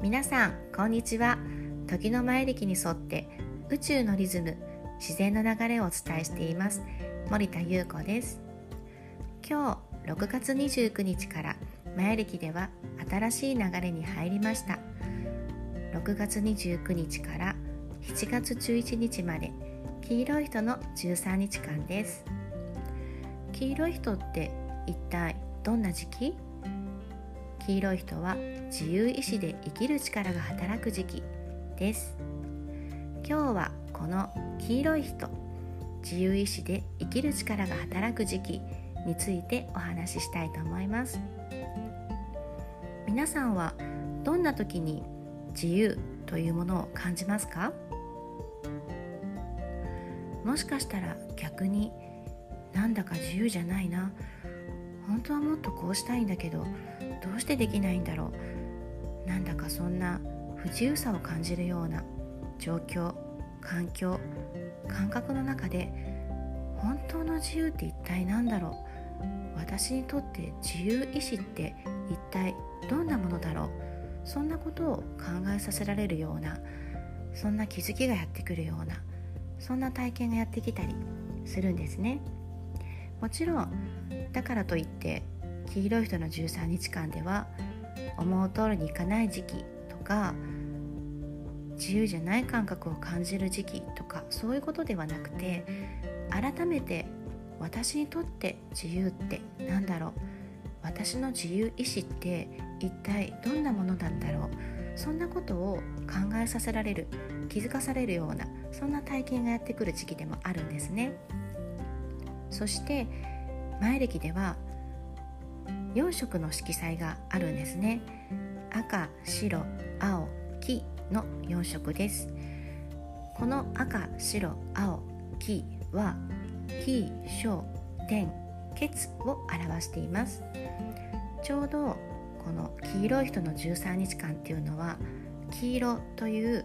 皆さんこんにちは。時の前歴に沿って宇宙のリズム自然の流れをお伝えしています。森田優子です。今日6月29日から前歴では新しい流れに入りました。6月29日から7月11日まで黄色い人の13日間です。黄色い人って一体どんな時期？黄色い人は自由意志で生きる力が働く時期です。今日はこの黄色い人自由意志で生きる力が働く時期についてお話ししたいと思います。皆さんはどんな時に自由というものを感じますか？もしかしたら逆になんだか自由じゃないな。本当はもっとこうしたいんだけどどうしてできないんだろう。なんだかそんな不自由さを感じるような状況環境感覚の中で本当の自由って一体何だろう。私にとって自由意志って一体どんなものだろう。そんなことを考えさせられるようなそんな気づきがやってくるようなそんな体験がやってきたりするんですね。もちろんだからといって黄色い人の13日間では思う通りにいかない時期とか自由じゃない感覚を感じる時期とかそういうことではなくて改めて私にとって自由って何だろう私の自由意志って一体どんなものなんだろうそんなことを考えさせられる気づかされるようなそんな体験がやってくる時期でもあるんですねそして前歴では4色の色彩があるんですね。赤白青黄の4色です。この赤白青黄は黄小天血を表しています。ちょうどこの黄色い人の13日間っていうのは黄色という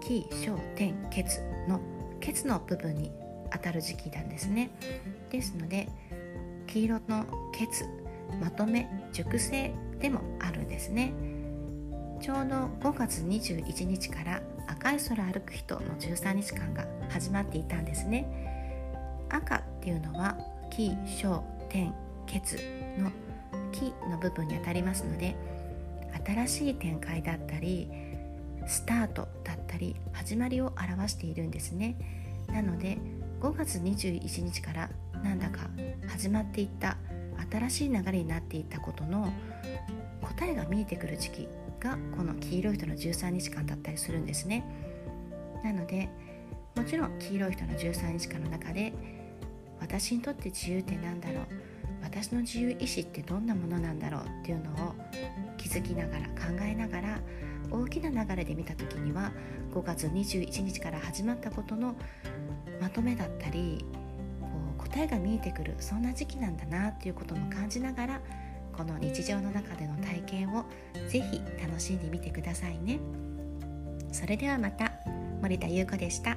黄小天血の血の部分に当たる時期なんですね。ですので黄色の血まとめ熟成でもあるんですね。ちょうど5月21日から赤い空歩く人の13日間が始まっていたんですね。赤っていうのは気小天血の気の部分にあたりますので新しい展開だったりスタートだったり始まりを表しているんですね。なので5月21日からなんだか始まっていった新しい流れになっていったことの答えが見えてくる時期がこの黄色い人の13日間だったりするんですね。なのでもちろん黄色い人の13日間の中で私にとって自由って何だろう？私の自由意志ってどんなものなんだろう？っていうのを気づきながら考えながら大きな流れで見た時には5月21日から始まったことのまとめだったり答えが見えてくるそんな時期なんだなっていうことも感じながらこの日常の中での体験をぜひ楽しんでみてくださいね。それではまた森田優子でした。